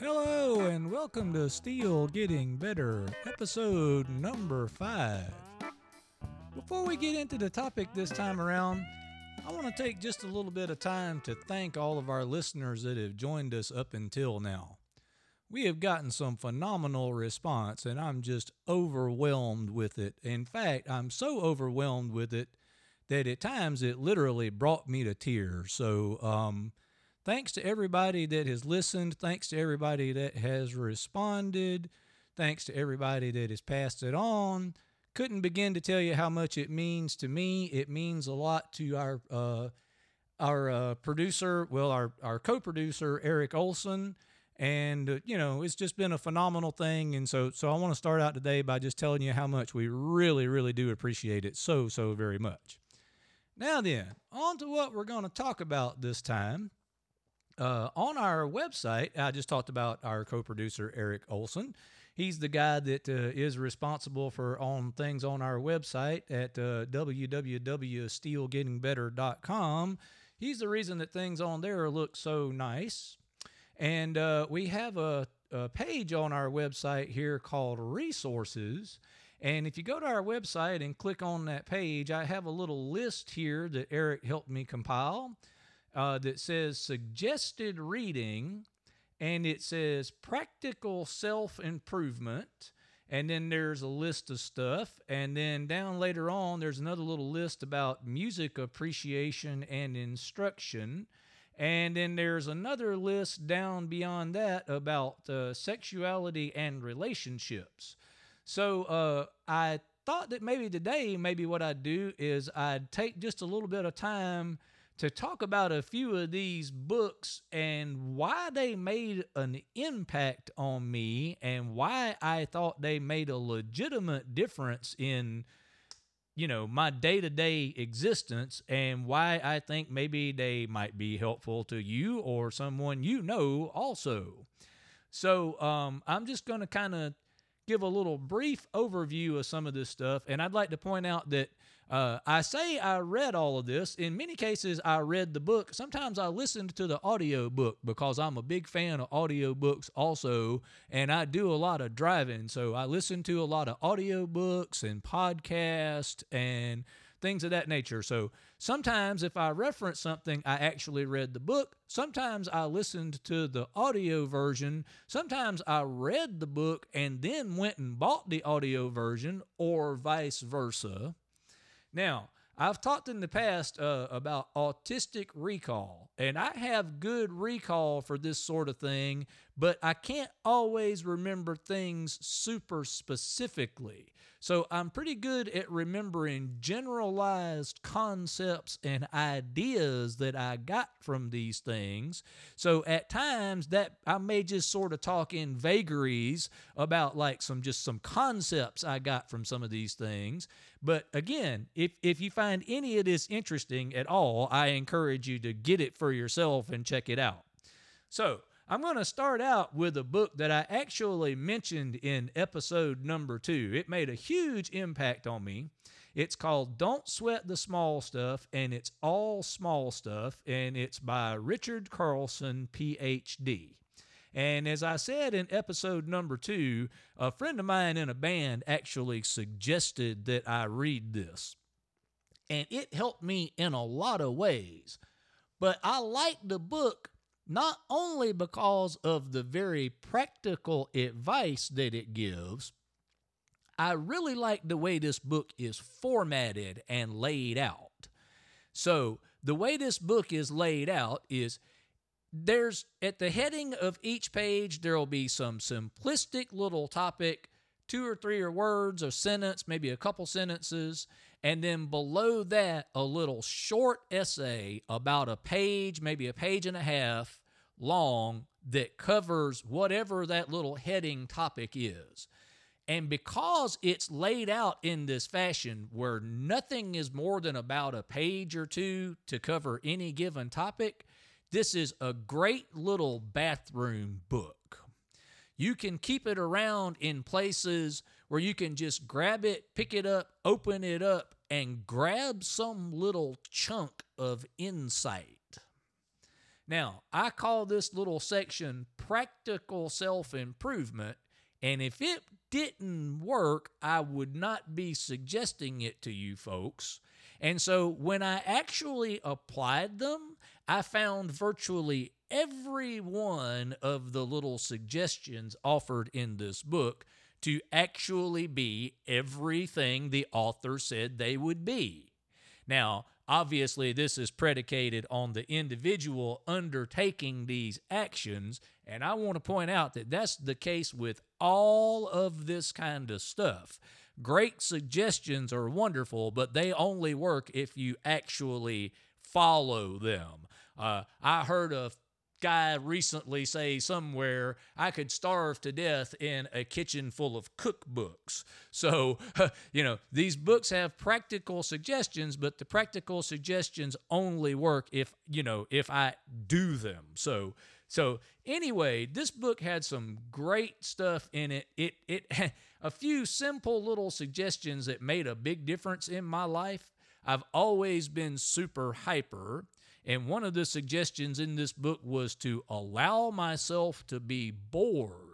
Hello, and welcome to Steel Getting Better, episode number five. Before we get into the topic this time around, I want to take just a little bit of time to thank all of our listeners that have joined us up until now. We have gotten some phenomenal response, and I'm just overwhelmed with it. In fact, I'm so overwhelmed with it that at times it literally brought me to tears. So, um, thanks to everybody that has listened. Thanks to everybody that has responded. Thanks to everybody that has passed it on. Couldn't begin to tell you how much it means to me. It means a lot to our uh, our uh, producer, well, our our co-producer Eric Olson, and uh, you know it's just been a phenomenal thing. And so so I want to start out today by just telling you how much we really really do appreciate it so so very much. Now then, on to what we're going to talk about this time. Uh, on our website, I just talked about our co-producer Eric Olson. He's the guy that uh, is responsible for on things on our website at uh, www.steelgettingbetter.com. He's the reason that things on there look so nice. And uh, we have a, a page on our website here called Resources. And if you go to our website and click on that page, I have a little list here that Eric helped me compile uh, that says suggested reading, and it says practical self improvement. And then there's a list of stuff. And then down later on, there's another little list about music appreciation and instruction. And then there's another list down beyond that about uh, sexuality and relationships. So uh, I thought that maybe today, maybe what I'd do is I'd take just a little bit of time to talk about a few of these books and why they made an impact on me and why I thought they made a legitimate difference in you know my day-to-day existence and why I think maybe they might be helpful to you or someone you know also. So um, I'm just going to kind of give a little brief overview of some of this stuff. And I'd like to point out that uh, I say I read all of this. In many cases, I read the book. Sometimes I listened to the audio book because I'm a big fan of audio books also. And I do a lot of driving. So I listen to a lot of audio books and podcasts and things of that nature. So sometimes if I reference something, I actually read the book. Sometimes I listened to the audio version. Sometimes I read the book and then went and bought the audio version, or vice versa. Now, I've talked in the past uh, about autistic recall, and I have good recall for this sort of thing, but I can't always remember things super specifically. So I'm pretty good at remembering generalized concepts and ideas that I got from these things. So at times that I may just sort of talk in vagaries about like some just some concepts I got from some of these things. But again, if if you find any of this interesting at all, I encourage you to get it for yourself and check it out. So, I'm going to start out with a book that I actually mentioned in episode number two. It made a huge impact on me. It's called Don't Sweat the Small Stuff, and it's all small stuff, and it's by Richard Carlson, PhD. And as I said in episode number two, a friend of mine in a band actually suggested that I read this. And it helped me in a lot of ways. But I like the book not only because of the very practical advice that it gives, I really like the way this book is formatted and laid out. So, the way this book is laid out is there's at the heading of each page, there will be some simplistic little topic, two or three or words, or sentence, maybe a couple sentences, and then below that, a little short essay about a page, maybe a page and a half long that covers whatever that little heading topic is. And because it's laid out in this fashion where nothing is more than about a page or two to cover any given topic, this is a great little bathroom book. You can keep it around in places where you can just grab it, pick it up, open it up, and grab some little chunk of insight. Now, I call this little section practical self improvement. And if it didn't work, I would not be suggesting it to you folks. And so when I actually applied them, I found virtually every one of the little suggestions offered in this book to actually be everything the author said they would be. Now, obviously, this is predicated on the individual undertaking these actions, and I want to point out that that's the case with all of this kind of stuff. Great suggestions are wonderful, but they only work if you actually follow them. Uh, I heard a guy recently say somewhere I could starve to death in a kitchen full of cookbooks. So, you know, these books have practical suggestions, but the practical suggestions only work if, you know, if I do them. So, so anyway, this book had some great stuff in it. It it a few simple little suggestions that made a big difference in my life. I've always been super hyper and one of the suggestions in this book was to allow myself to be bored.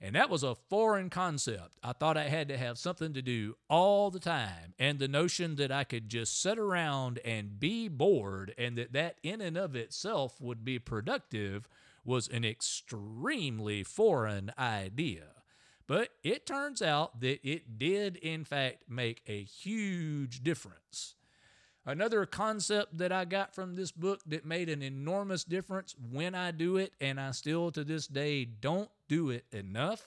And that was a foreign concept. I thought I had to have something to do all the time. And the notion that I could just sit around and be bored and that that in and of itself would be productive was an extremely foreign idea. But it turns out that it did, in fact, make a huge difference. Another concept that I got from this book that made an enormous difference when I do it, and I still to this day don't do it enough,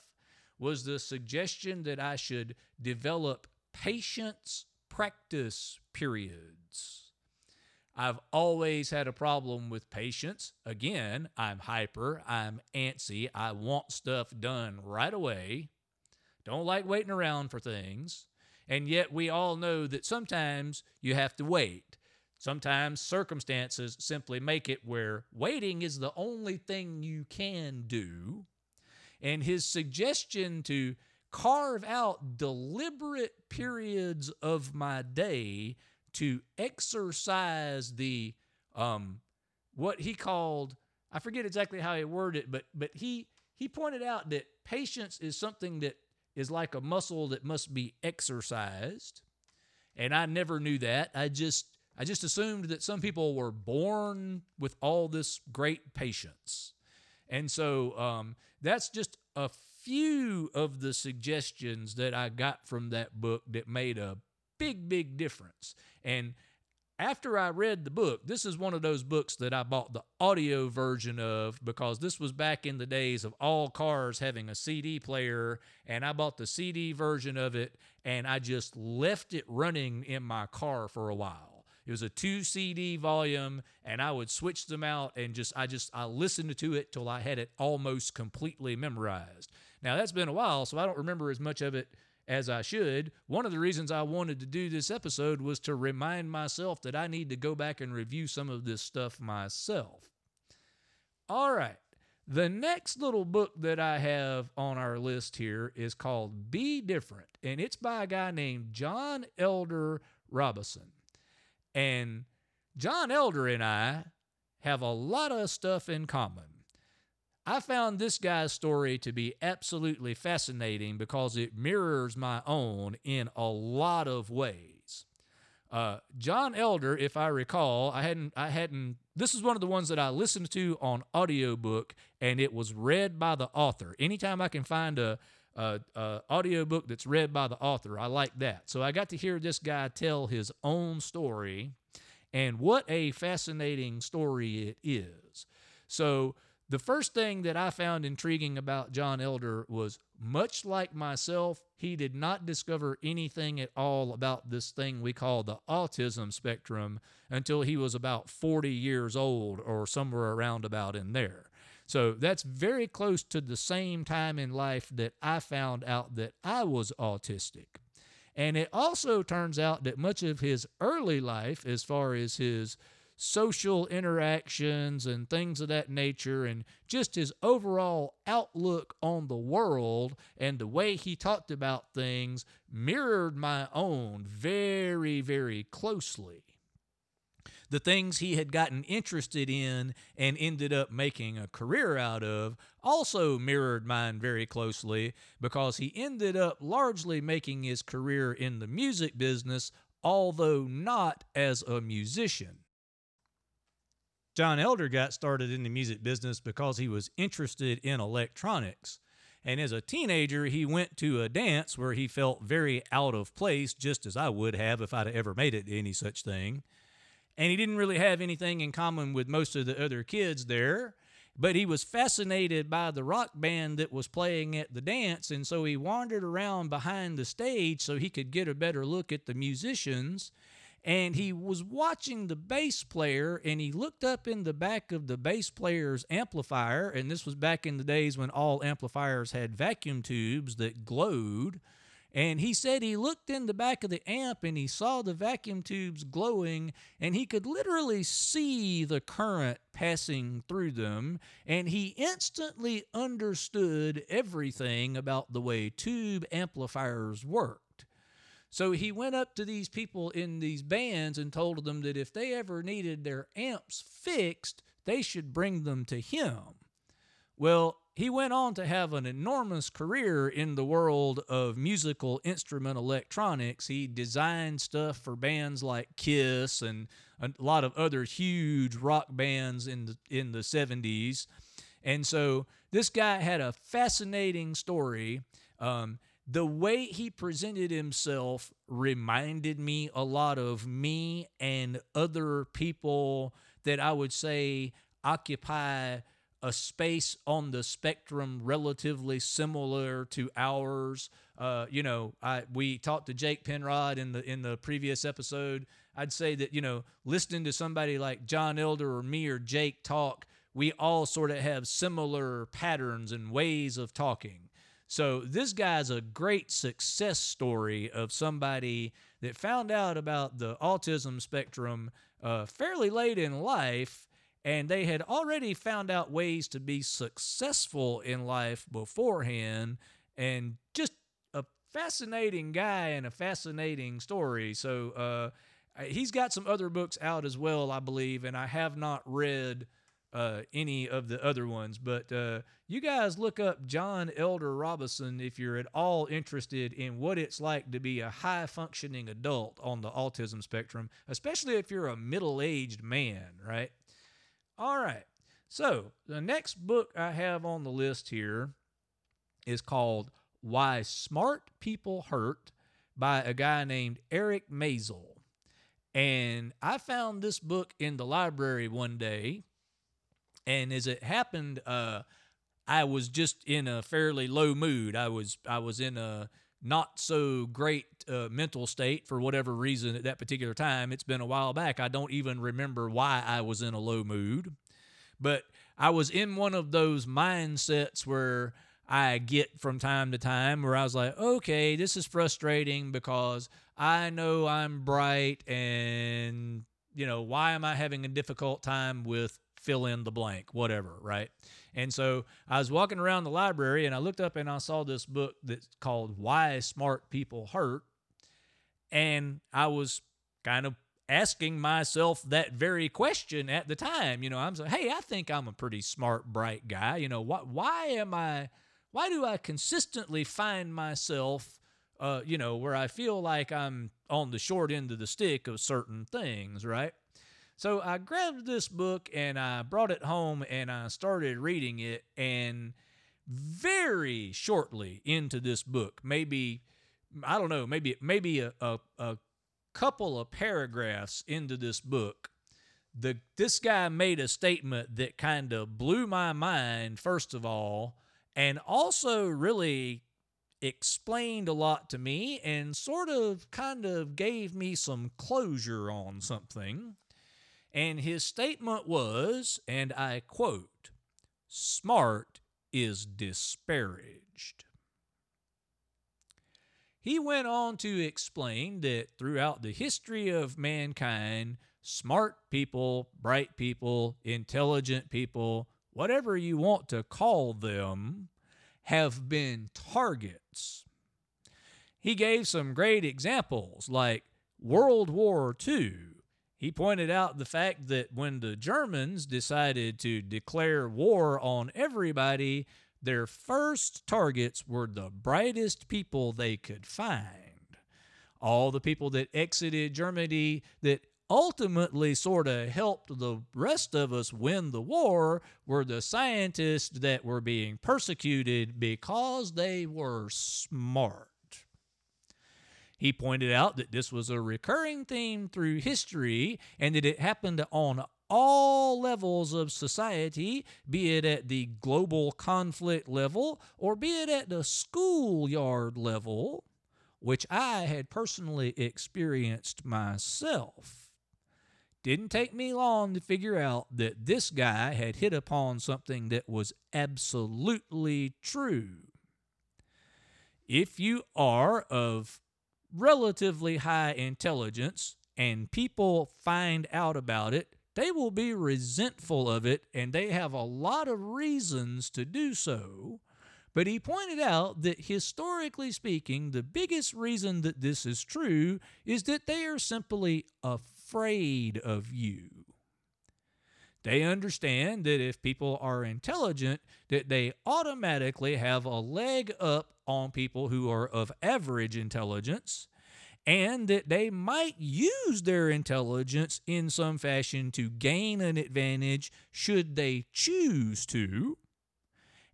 was the suggestion that I should develop patience practice periods. I've always had a problem with patience. Again, I'm hyper, I'm antsy, I want stuff done right away. Don't like waiting around for things. And yet we all know that sometimes you have to wait. Sometimes circumstances simply make it where waiting is the only thing you can do. And his suggestion to carve out deliberate periods of my day to exercise the um, what he called I forget exactly how he worded it, but but he he pointed out that patience is something that is like a muscle that must be exercised. And I never knew that. I just I just assumed that some people were born with all this great patience. And so um, that's just a few of the suggestions that I got from that book that made a big, big difference. And after I read the book, this is one of those books that I bought the audio version of because this was back in the days of all cars having a CD player. And I bought the CD version of it and I just left it running in my car for a while. It was a two CD volume, and I would switch them out and just, I just, I listened to it till I had it almost completely memorized. Now, that's been a while, so I don't remember as much of it as I should. One of the reasons I wanted to do this episode was to remind myself that I need to go back and review some of this stuff myself. All right. The next little book that I have on our list here is called Be Different, and it's by a guy named John Elder Robison. And John Elder and I have a lot of stuff in common. I found this guy's story to be absolutely fascinating because it mirrors my own in a lot of ways. Uh, John Elder, if I recall, I hadn't, I hadn't. This is one of the ones that I listened to on audiobook, and it was read by the author. Anytime I can find a, a, a audiobook that's read by the author, I like that. So I got to hear this guy tell his own story, and what a fascinating story it is. So the first thing that I found intriguing about John Elder was much like myself, he did not discover anything at all about this thing we call the autism spectrum until he was about 40 years old or somewhere around about in there. So that's very close to the same time in life that I found out that I was autistic. And it also turns out that much of his early life, as far as his social interactions and things of that nature, and just his overall outlook on the world and the way he talked about things mirrored my own very, very closely. the things he had gotten interested in and ended up making a career out of also mirrored mine very closely because he ended up largely making his career in the music business, although not as a musician. John Elder got started in the music business because he was interested in electronics. And as a teenager, he went to a dance where he felt very out of place, just as I would have if I'd ever made it to any such thing. And he didn't really have anything in common with most of the other kids there, but he was fascinated by the rock band that was playing at the dance. And so he wandered around behind the stage so he could get a better look at the musicians and he was watching the bass player and he looked up in the back of the bass player's amplifier and this was back in the days when all amplifiers had vacuum tubes that glowed and he said he looked in the back of the amp and he saw the vacuum tubes glowing and he could literally see the current passing through them and he instantly understood everything about the way tube amplifiers work so he went up to these people in these bands and told them that if they ever needed their amps fixed, they should bring them to him. Well, he went on to have an enormous career in the world of musical instrument electronics. He designed stuff for bands like Kiss and a lot of other huge rock bands in the in the 70s. And so this guy had a fascinating story. Um, the way he presented himself reminded me a lot of me and other people that I would say occupy a space on the spectrum relatively similar to ours. Uh, you know, I we talked to Jake Penrod in the in the previous episode. I'd say that you know, listening to somebody like John Elder or me or Jake talk, we all sort of have similar patterns and ways of talking. So this guy's a great success story of somebody that found out about the autism spectrum uh, fairly late in life, and they had already found out ways to be successful in life beforehand, and just a fascinating guy and a fascinating story. So uh, he's got some other books out as well, I believe, and I have not read uh, any of the other ones. But uh, you guys look up John Elder Robison if you're at all interested in what it's like to be a high functioning adult on the autism spectrum, especially if you're a middle aged man, right? All right. So the next book I have on the list here is called Why Smart People Hurt by a guy named Eric Maisel. And I found this book in the library one day and as it happened, uh, I was just in a fairly low mood. I was I was in a not so great uh, mental state for whatever reason at that particular time. It's been a while back. I don't even remember why I was in a low mood, but I was in one of those mindsets where I get from time to time where I was like, okay, this is frustrating because I know I'm bright and you know, why am I having a difficult time with fill in the blank, whatever, right? And so I was walking around the library and I looked up and I saw this book that's called Why Smart People Hurt. And I was kind of asking myself that very question at the time. You know, I'm saying, hey, I think I'm a pretty smart, bright guy. You know, why, why am I, why do I consistently find myself, uh, you know, where I feel like I'm on the short end of the stick of certain things, right? So I grabbed this book and I brought it home and I started reading it. And very shortly into this book, maybe, I don't know, maybe, maybe a, a, a couple of paragraphs into this book, the this guy made a statement that kind of blew my mind first of all and also really explained a lot to me and sort of kind of gave me some closure on something and his statement was, and I quote, smart is disparaged. He went on to explain that throughout the history of mankind, smart people, bright people, intelligent people, whatever you want to call them, have been targets. He gave some great examples like World War II He pointed out the fact that when the Germans decided to declare war on everybody, their first targets were the brightest people they could find. All the people that exited Germany that ultimately sort of helped the rest of us win the war were the scientists that were being persecuted because they were smart. He pointed out that this was a recurring theme through history and that it happened on all levels of society, be it at the global conflict level or be it at the schoolyard level, which I had personally experienced myself. Didn't take me long to figure out that this guy had hit upon something that was absolutely true. If you are of relatively high intelligence and people find out about it, they will be resentful of it and they have a lot of reasons to do so. But he pointed out that historically speaking, the biggest reason that this is true is that they are simply afraid of you. They understand that if people are intelligent, that they automatically have a leg up on people who are of average intelligence, and that they might use their intelligence in some fashion to gain an advantage should they choose to.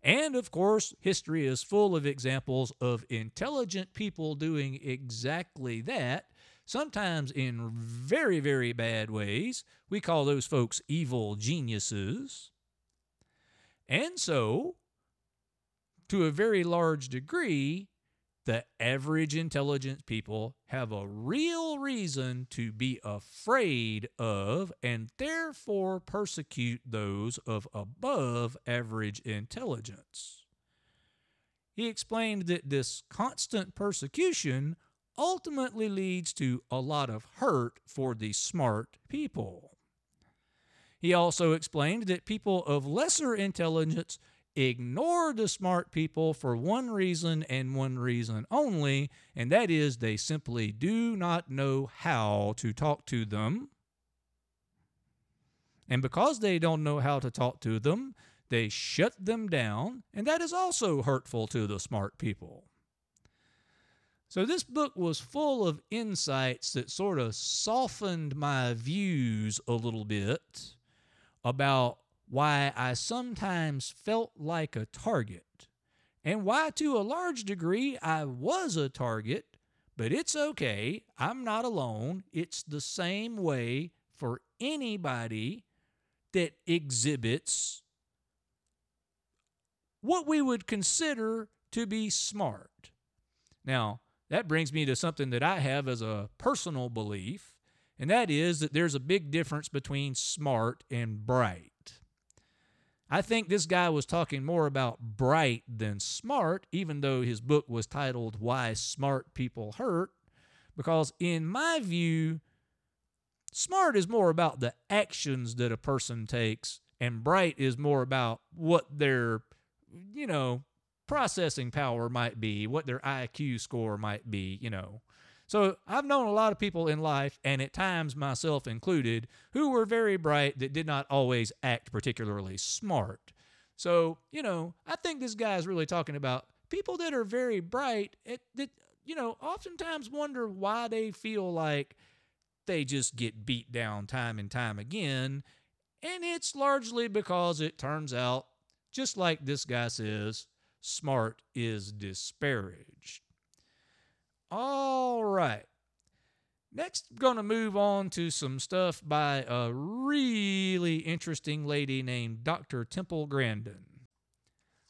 And of course, history is full of examples of intelligent people doing exactly that sometimes in very, very bad ways. We call those folks evil geniuses. And so, to a very large degree, the average intelligent people have a real reason to be afraid of and therefore persecute those of above average intelligence. He explained that this constant persecution ultimately leads to a lot of hurt for the smart people. He also explained that people of lesser intelligence ignore the smart people for one reason and one reason only, and that is they simply do not know how to talk to them. And because they don't know how to talk to them, they shut them down, and that is also hurtful to the smart people. So, this book was full of insights that sort of softened my views a little bit about why I sometimes felt like a target, and why, to a large degree, I was a target. But it's okay. I'm not alone. It's the same way for anybody that exhibits what we would consider to be smart. Now, that brings me to something that I have as a personal belief, and that is that there's a big difference between smart and bright. I think this guy was talking more about bright than smart, even though his book was titled Why Smart People Hurt, because in my view, smart is more about the actions that a person takes, and bright is more about what their, you know, processing power might be, what their IQ score might be, you know. So I've known a lot of people in life, and at times myself included, who were very bright that did not always act particularly smart. So, you know, I think this guy is really talking about people that are very bright that, you know, oftentimes wonder why they feel like they just get beat down time and time again. And it's largely because it turns out, just like this guy says, smart is disparaged. All right. Next, I'm going to move on to some stuff by a really interesting lady named Dr. Temple Grandin.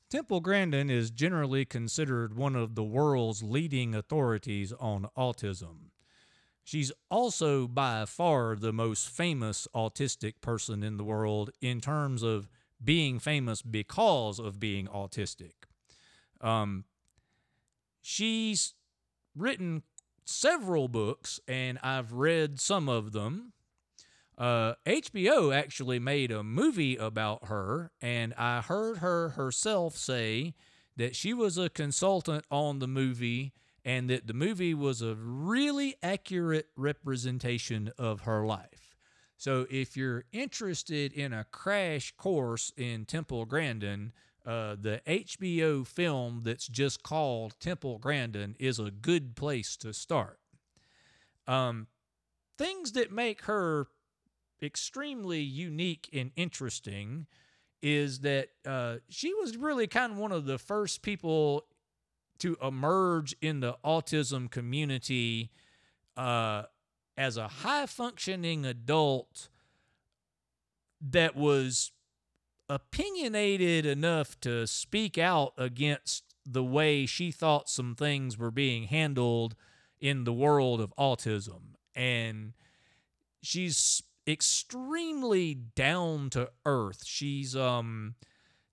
Temple Grandin is generally considered one of the world's leading authorities on autism. She's also by far the most famous autistic person in the world in terms of being famous because of being autistic. Um, she's written several books, and I've read some of them. Uh, HBO actually made a movie about her, and I heard her herself say that she was a consultant on the movie and that the movie was a really accurate representation of her life. So if you're interested in a crash course in Temple Grandin, uh, the HBO film that's just called Temple Grandin is a good place to start. Um, things that make her extremely unique and interesting is that uh, she was really kind of one of the first people to emerge in the autism community uh, as a high functioning adult that was opinionated enough to speak out against the way she thought some things were being handled in the world of autism. And she's extremely down to earth. She's um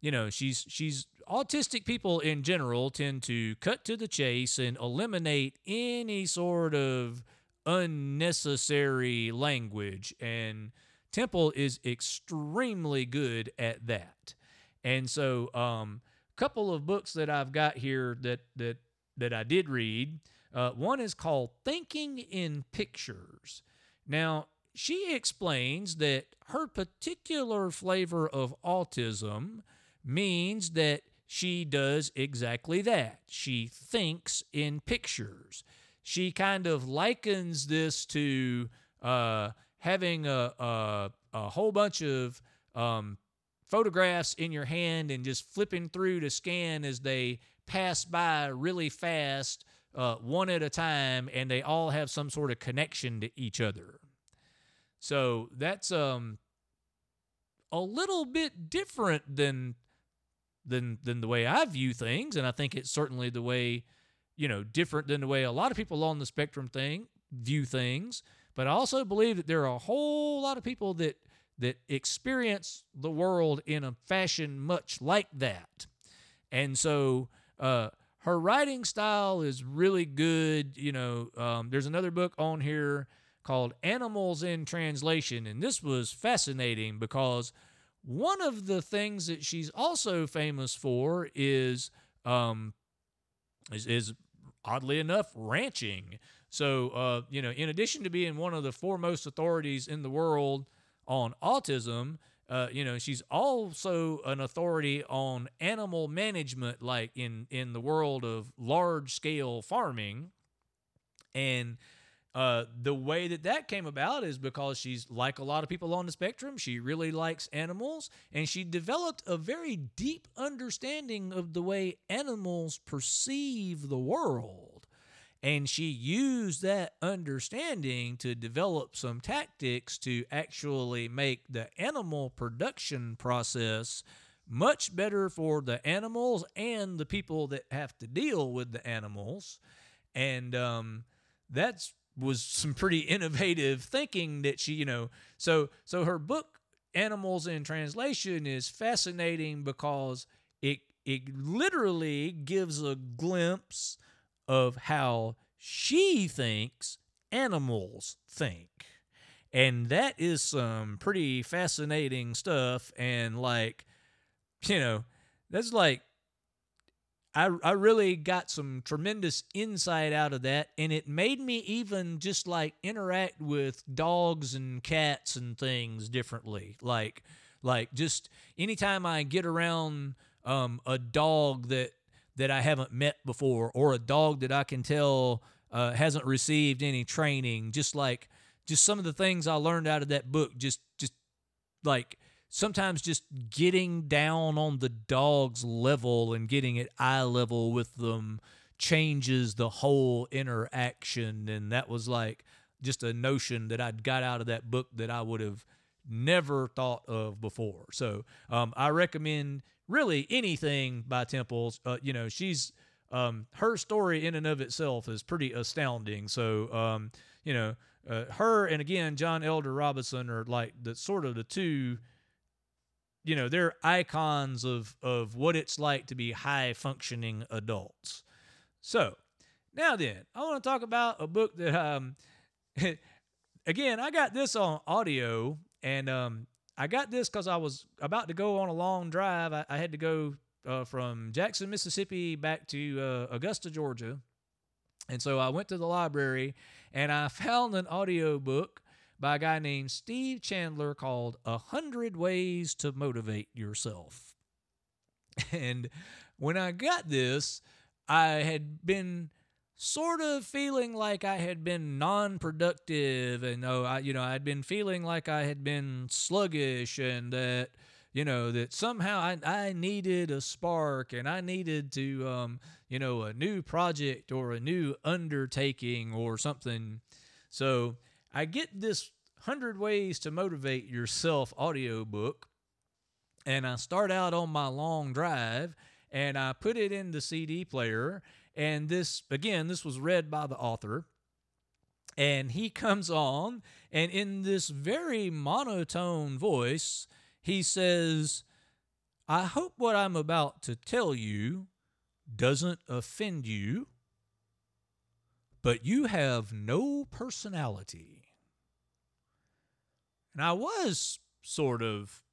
you know, she's she's autistic people in general tend to cut to the chase and eliminate any sort of unnecessary language and Temple is extremely good at that. And so um a couple of books that I've got here that that that I did read. Uh, one is called Thinking in Pictures. Now, she explains that her particular flavor of autism means that she does exactly that. She thinks in pictures. She kind of likens this to uh, having a, a, a, whole bunch of um, photographs in your hand and just flipping through to scan as they pass by really fast, uh, one at a time, and they all have some sort of connection to each other. So that's um, a little bit different than than than the way I view things, and I think it's certainly the way you know different than the way a lot of people on the spectrum thing view things. But I also believe that there are a whole lot of people that that experience the world in a fashion much like that, and so. Uh, her writing style is really good. You know, um, there's another book on here called Animals in Translation, and this was fascinating because one of the things that she's also famous for is um, is, is oddly enough ranching. So uh, you know, in addition to being one of the foremost authorities in the world on autism, uh, you know, she's also an authority on animal management, like in in the world of large scale farming, and uh, the way that that came about is because she's like a lot of people on the spectrum. She really likes animals, and she developed a very deep understanding of the way animals perceive the world. And she used that understanding to develop some tactics to actually make the animal production process much better for the animals and the people that have to deal with the animals. And um, was some pretty innovative thinking that she, you know, so so her book Animals in Translation is fascinating because it it literally gives a glimpse of how she thinks animals think. And that is some pretty fascinating stuff and like you know, that's like I, I really got some tremendous insight out of that and it made me even just like interact with dogs and cats and things differently like like just anytime i get around um, a dog that that i haven't met before or a dog that i can tell uh, hasn't received any training just like just some of the things i learned out of that book just just like sometimes just getting down on the dog's level and getting at eye level with them changes the whole interaction. And that was like just a notion that I'd got out of that book that I would have never thought of before. So um, I recommend really anything by Temples. Uh, you know, she's um, her story in and of itself is pretty astounding. So um, you know, uh, her and again John Elder Robison are like the sort of the two you know they're icons of of what it's like to be high functioning adults so now then i want to talk about a book that um again i got this on audio and um i got this because i was about to go on a long drive i, I had to go uh, from jackson mississippi back to uh, augusta georgia and so i went to the library and i found an audio book by a guy named Steve Chandler called A Hundred Ways to Motivate Yourself. And when I got this, I had been sort of feeling like I had been non-productive and oh I you know I'd been feeling like I had been sluggish and that you know that somehow I, I needed a spark and I needed to um you know a new project or a new undertaking or something. So I get this 100 ways to motivate yourself audiobook and I start out on my long drive and I put it in the CD player and this, again, this was read by the author. And he comes on, and in this very monotone voice, he says, I hope what I'm about to tell you doesn't offend you, but you have no personality. And I was sort of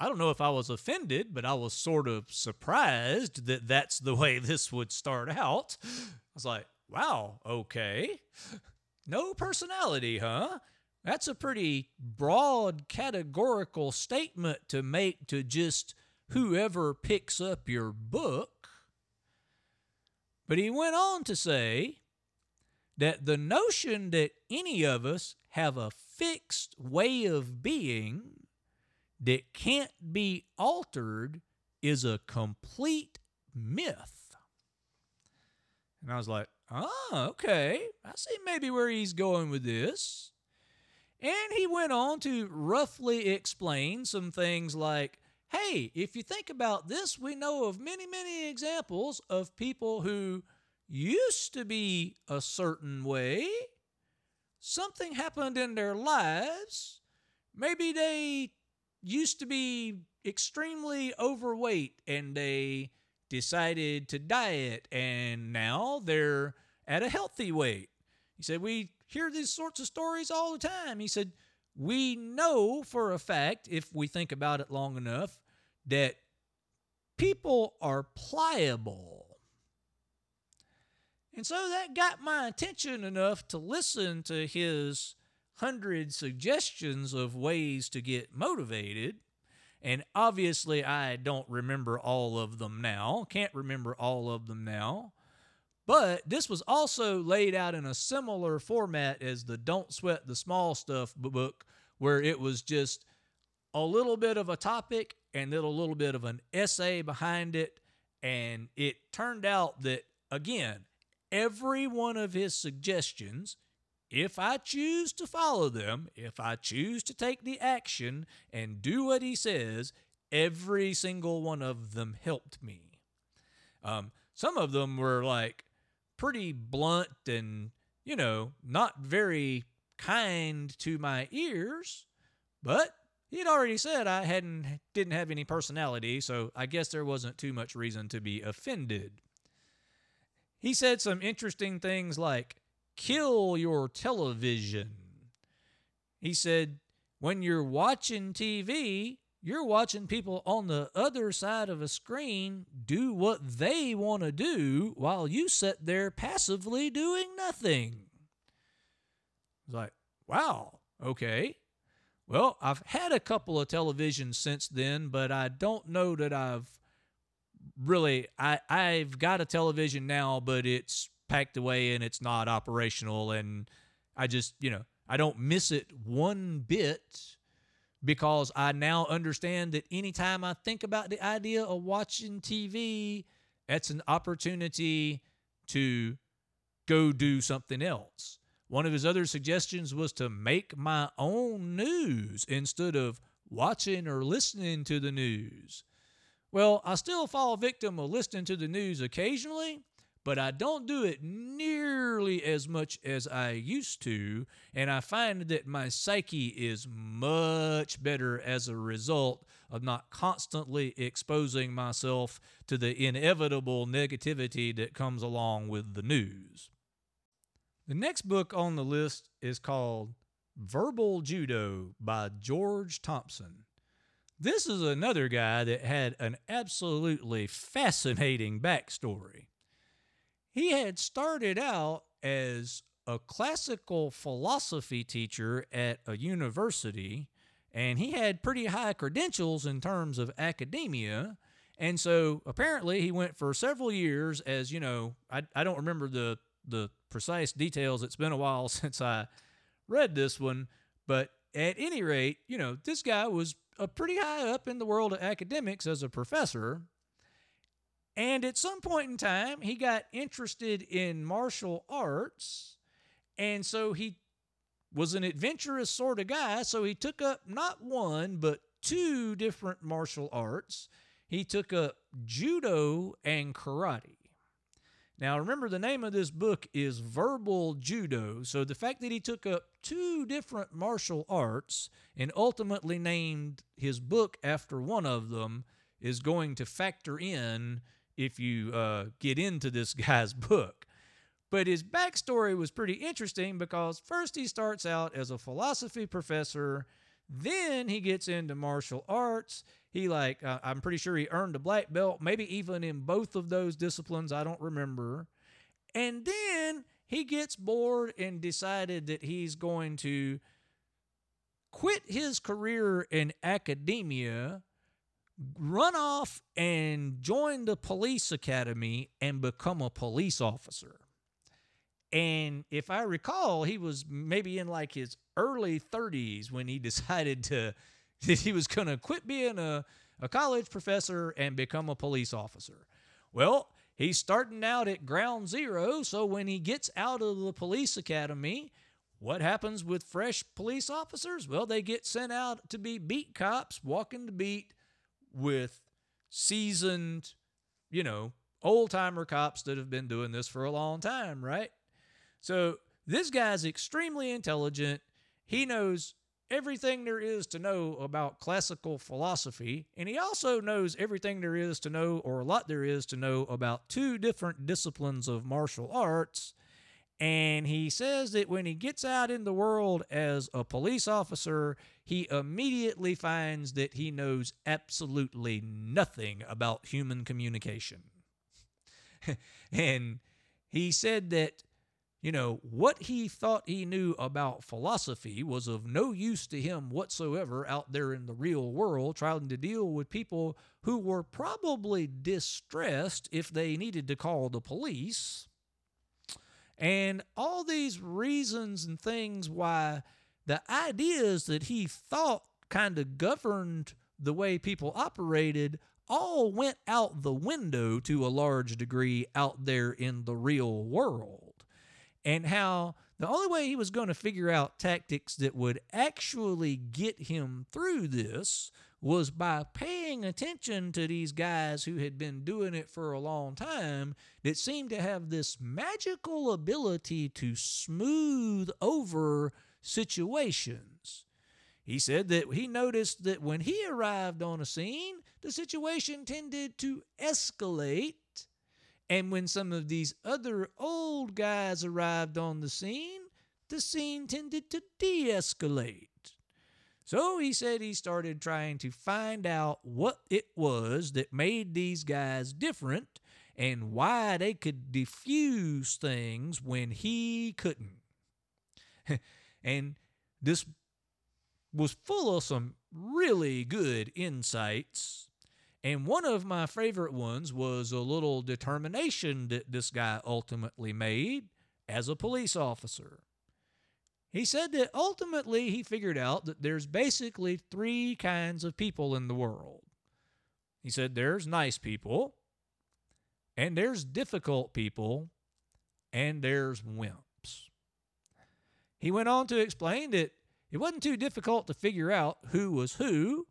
I don't know if I was offended, but I was sort of surprised that that's the way this would start out. I was like, wow, okay. No personality, huh? That's a pretty broad categorical statement to make to just whoever picks up your book. But he went on to say that the notion that any of us have a fixed way of being that can't be altered is a complete myth. And I was like, oh, okay. I see maybe where he's going with this. And he went on to roughly explain some things like, hey, if you think about this, we know of many, many examples of people who used to be a certain way. Something happened in their lives. Maybe they used to be extremely overweight and they decided to diet and now they're at a healthy weight. He said, We hear these sorts of stories all the time. He said, We know for a fact, if we think about it long enough, that people are pliable. And so that got my attention enough to listen to his hundred suggestions of ways to get motivated. And obviously, I don't remember all of them now, can't remember all of them now. But this was also laid out in a similar format as the Don't Sweat the Small Stuff book, where it was just a little bit of a topic and then a little bit of an essay behind it. And it turned out that, again, every one of his suggestions if I choose to follow them, if I choose to take the action and do what he says, every single one of them helped me. Um, some of them were like pretty blunt and, you know, not very kind to my ears, but he'd already said I hadn't didn't have any personality, so I guess there wasn't too much reason to be offended. He said some interesting things like kill your television. He said, when you're watching TV, you're watching people on the other side of a screen do what they want to do while you sit there passively doing nothing. It's like, wow, okay. Well, I've had a couple of televisions since then, but I don't know that I've really I I've got a television now, but it's packed away and it's not operational and I just, you know, I don't miss it one bit because I now understand that anytime I think about the idea of watching TV, that's an opportunity to go do something else. One of his other suggestions was to make my own news instead of watching or listening to the news. Well, I still fall victim of listening to the news occasionally, but I don't do it nearly as much as I used to. And I find that my psyche is much better as a result of not constantly exposing myself to the inevitable negativity that comes along with the news. The next book on the list is called Verbal Judo by George Thompson. This is another guy that had an absolutely fascinating backstory he had started out as a classical philosophy teacher at a university, and he had pretty high credentials in terms of academia. And so apparently he went for several years as, you know, I, I don't remember the, the precise details. It's been a while since I read this one. But at any rate, you know, this guy was a pretty high up in the world of academics as a professor. And at some point in time, he got interested in martial arts. And so he was an adventurous sort of guy. So he took up not one, but two different martial arts. He took up judo and karate. Now, remember, the name of this book is Verbal Judo. So the fact that he took up two different martial arts and ultimately named his book after one of them is going to factor in if you uh, get into this guy's book. But his backstory was pretty interesting because first he starts out as a philosophy professor, then he gets into martial arts. He like uh, I'm pretty sure he earned a black belt, maybe even in both of those disciplines. I don't remember. And then he gets bored and decided that he's going to quit his career in academia, run off and join the police academy and become a police officer. And if I recall, he was maybe in like his early 30s when he decided to that he was going to quit being a, a college professor and become a police officer. Well, he's starting out at ground zero, so when he gets out of the police academy, what happens with fresh police officers? Well, they get sent out to be beat cops, walking the beat with seasoned, you know, old timer cops that have been doing this for a long time, right? So this guy's extremely intelligent. He knows everything there is to know about classical philosophy, and he also knows everything there is to know, or a lot there is to know, about two different disciplines of martial arts. And he says that when he gets out in the world as a police officer, he immediately finds that he knows absolutely nothing about human communication. and he said that you know, what he thought he knew about philosophy was of no use to him whatsoever out there in the real world, trying to deal with people who were probably distressed if they needed to call the police. And all these reasons and things why the ideas that he thought kind of governed the way people operated all went out the window to a large degree out there in the real world. And how the only way he was going to figure out tactics that would actually get him through this was by paying attention to these guys who had been doing it for a long time that seemed to have this magical ability to smooth over situations. He said that he noticed that when he arrived on a scene, the situation tended to escalate and when some of these other old guys arrived on the scene, the scene tended to de escalate. So he said he started trying to find out what it was that made these guys different and why they could diffuse things when he couldn't. and this was full of some really good insights and one of my favorite ones was a little determination that this guy ultimately made as a police officer. He said that ultimately he figured out that there's basically three kinds of people in the world. He said there's nice people, and there's difficult people, and there's wimps. He went on to explain that it wasn't too difficult to figure out who was who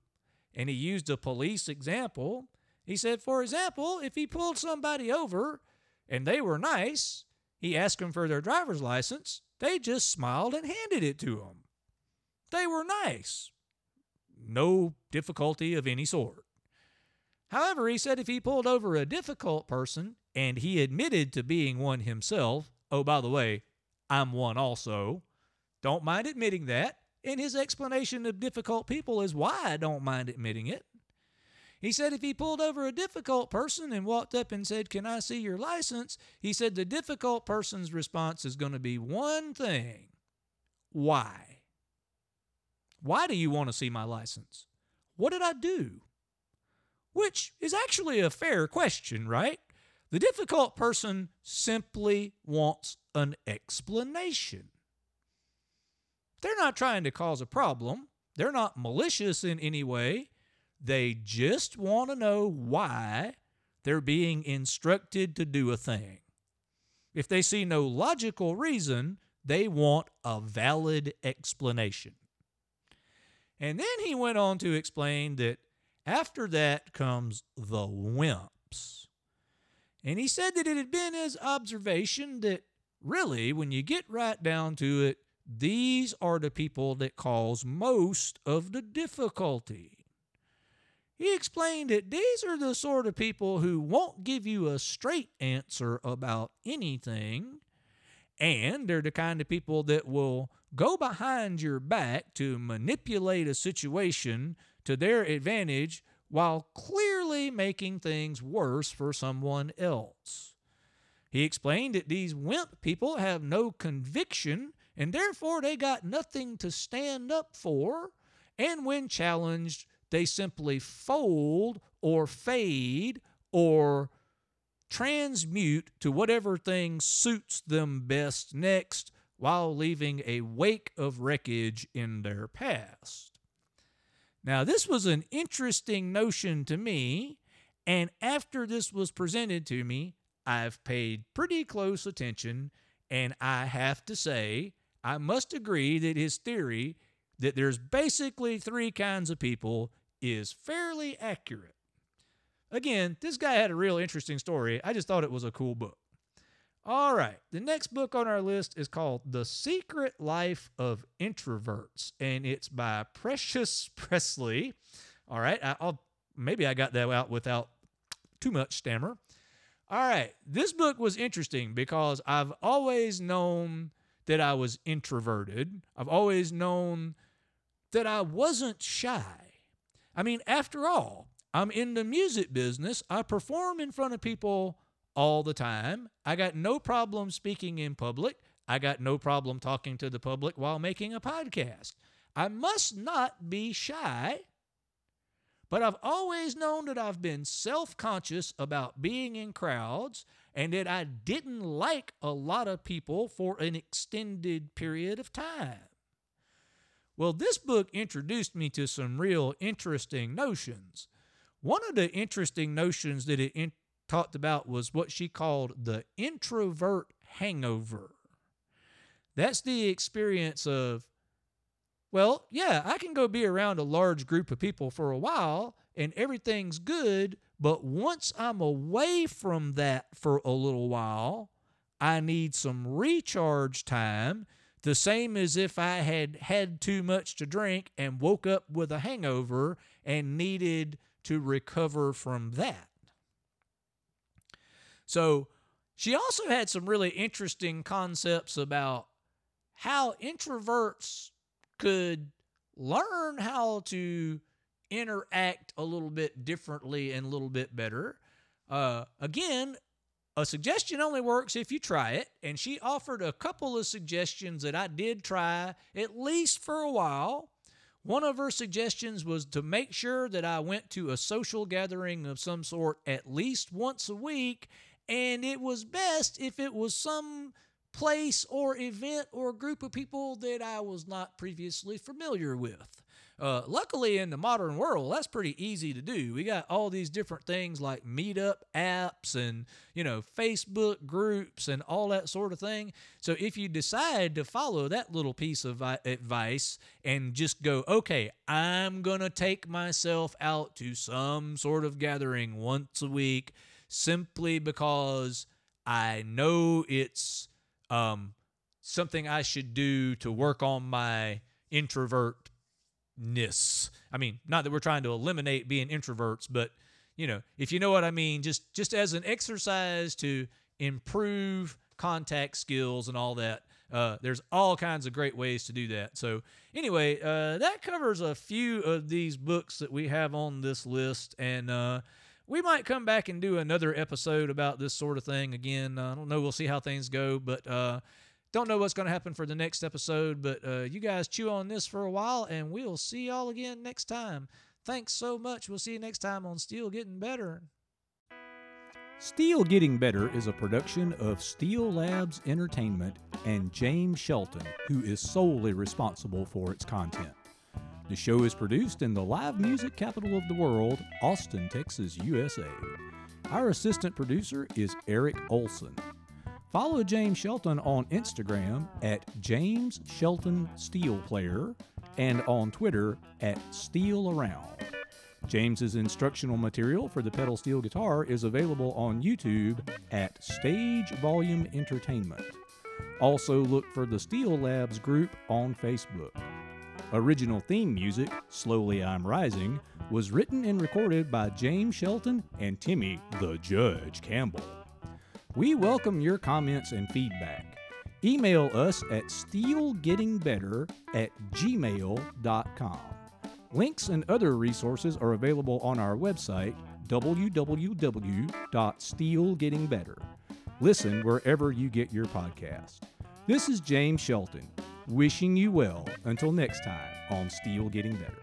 and he used a police example. He said, for example, if he pulled somebody over and they were nice, he asked them for their driver's license, they just smiled and handed it to him. They were nice. No difficulty of any sort. However, he said if he pulled over a difficult person and he admitted to being one himself, oh, by the way, I'm one also, don't mind admitting that, and his explanation of difficult people is why I don't mind admitting it. He said if he pulled over a difficult person and walked up and said, Can I see your license? He said the difficult person's response is going to be one thing Why? Why do you want to see my license? What did I do? Which is actually a fair question, right? The difficult person simply wants an explanation. They're not trying to cause a problem. They're not malicious in any way. They just want to know why they're being instructed to do a thing. If they see no logical reason, they want a valid explanation. And then he went on to explain that after that comes the wimps. And he said that it had been his observation that really, when you get right down to it, these are the people that cause most of the difficulty. He explained that these are the sort of people who won't give you a straight answer about anything, and they're the kind of people that will go behind your back to manipulate a situation to their advantage while clearly making things worse for someone else. He explained that these wimp people have no conviction and therefore they got nothing to stand up for, and when challenged, they simply fold or fade or transmute to whatever thing suits them best next while leaving a wake of wreckage in their past. Now, this was an interesting notion to me, and after this was presented to me, I've paid pretty close attention, and I have to say, I must agree that his theory that there's basically three kinds of people is fairly accurate. Again, this guy had a real interesting story. I just thought it was a cool book. All right, the next book on our list is called The Secret Life of Introverts, and it's by Precious Presley. All right, I'll maybe I got that out without too much stammer. All right, this book was interesting because I've always known that I was introverted. I've always known that I wasn't shy. I mean, after all, I'm in the music business. I perform in front of people all the time. I got no problem speaking in public. I got no problem talking to the public while making a podcast. I must not be shy, but I've always known that I've been self conscious about being in crowds and that I didn't like a lot of people for an extended period of time. Well, this book introduced me to some real interesting notions. One of the interesting notions that it in- talked about was what she called the introvert hangover. That's the experience of, well, yeah, I can go be around a large group of people for a while and everything's good, but once I'm away from that for a little while, I need some recharge time, the same as if I had had too much to drink and woke up with a hangover and needed to recover from that. So, she also had some really interesting concepts about how introverts could learn how to interact a little bit differently and a little bit better. Uh, again, a suggestion only works if you try it. And she offered a couple of suggestions that I did try at least for a while. One of her suggestions was to make sure that I went to a social gathering of some sort at least once a week. And it was best if it was some place or event or group of people that I was not previously familiar with. Uh, luckily, in the modern world, that's pretty easy to do. We got all these different things like meetup apps and, you know, Facebook groups and all that sort of thing. So if you decide to follow that little piece of advice and just go, okay, I'm going to take myself out to some sort of gathering once a week simply because I know it's um, something I should do to work on my introvert ness. I mean, not that we're trying to eliminate being introverts, but you know, if you know what I mean, just just as an exercise to improve contact skills and all that. Uh, there's all kinds of great ways to do that. So, anyway, uh, that covers a few of these books that we have on this list. And uh, we might come back and do another episode about this sort of thing again. I don't know. We'll see how things go. But uh, don't know what's going to happen for the next episode. But uh, you guys chew on this for a while, and we'll see y'all again next time. Thanks so much. We'll see you next time on Steel Getting Better. Steel Getting Better is a production of Steel Labs Entertainment and James Shelton, who is solely responsible for its content. The show is produced in the live music capital of the world, Austin, Texas, USA. Our assistant producer is Eric Olson. Follow James Shelton on Instagram at James Shelton Steel Player and on Twitter at Steel Around. James's instructional material for the pedal steel guitar is available on YouTube at Stage Volume Entertainment. Also look for the Steel Labs group on Facebook. Original theme music, Slowly I'm Rising, was written and recorded by James Shelton and Timmy the Judge Campbell. We welcome your comments and feedback. Email us at steelgettingbetter at gmail.com. Links and other resources are available on our website, www.steelgettingbetter. Listen wherever you get your podcast. This is James Shelton, wishing you well until next time on Steel Getting Better.